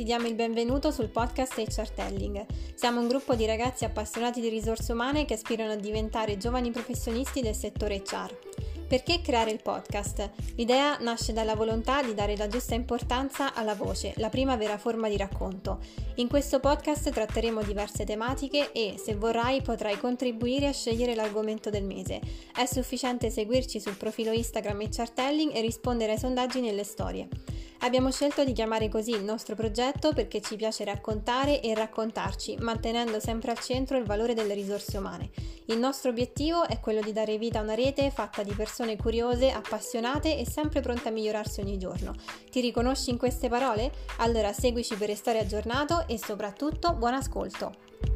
ti diamo il benvenuto sul podcast HR Telling. Siamo un gruppo di ragazzi appassionati di risorse umane che aspirano a diventare giovani professionisti del settore HR. Perché creare il podcast? L'idea nasce dalla volontà di dare la giusta importanza alla voce, la prima vera forma di racconto. In questo podcast tratteremo diverse tematiche e, se vorrai, potrai contribuire a scegliere l'argomento del mese. È sufficiente seguirci sul profilo Instagram HR Telling e rispondere ai sondaggi nelle storie. Abbiamo scelto di chiamare così il nostro progetto perché ci piace raccontare e raccontarci, mantenendo sempre al centro il valore delle risorse umane. Il nostro obiettivo è quello di dare vita a una rete fatta di persone curiose, appassionate e sempre pronte a migliorarsi ogni giorno. Ti riconosci in queste parole? Allora seguici per restare aggiornato e soprattutto buon ascolto!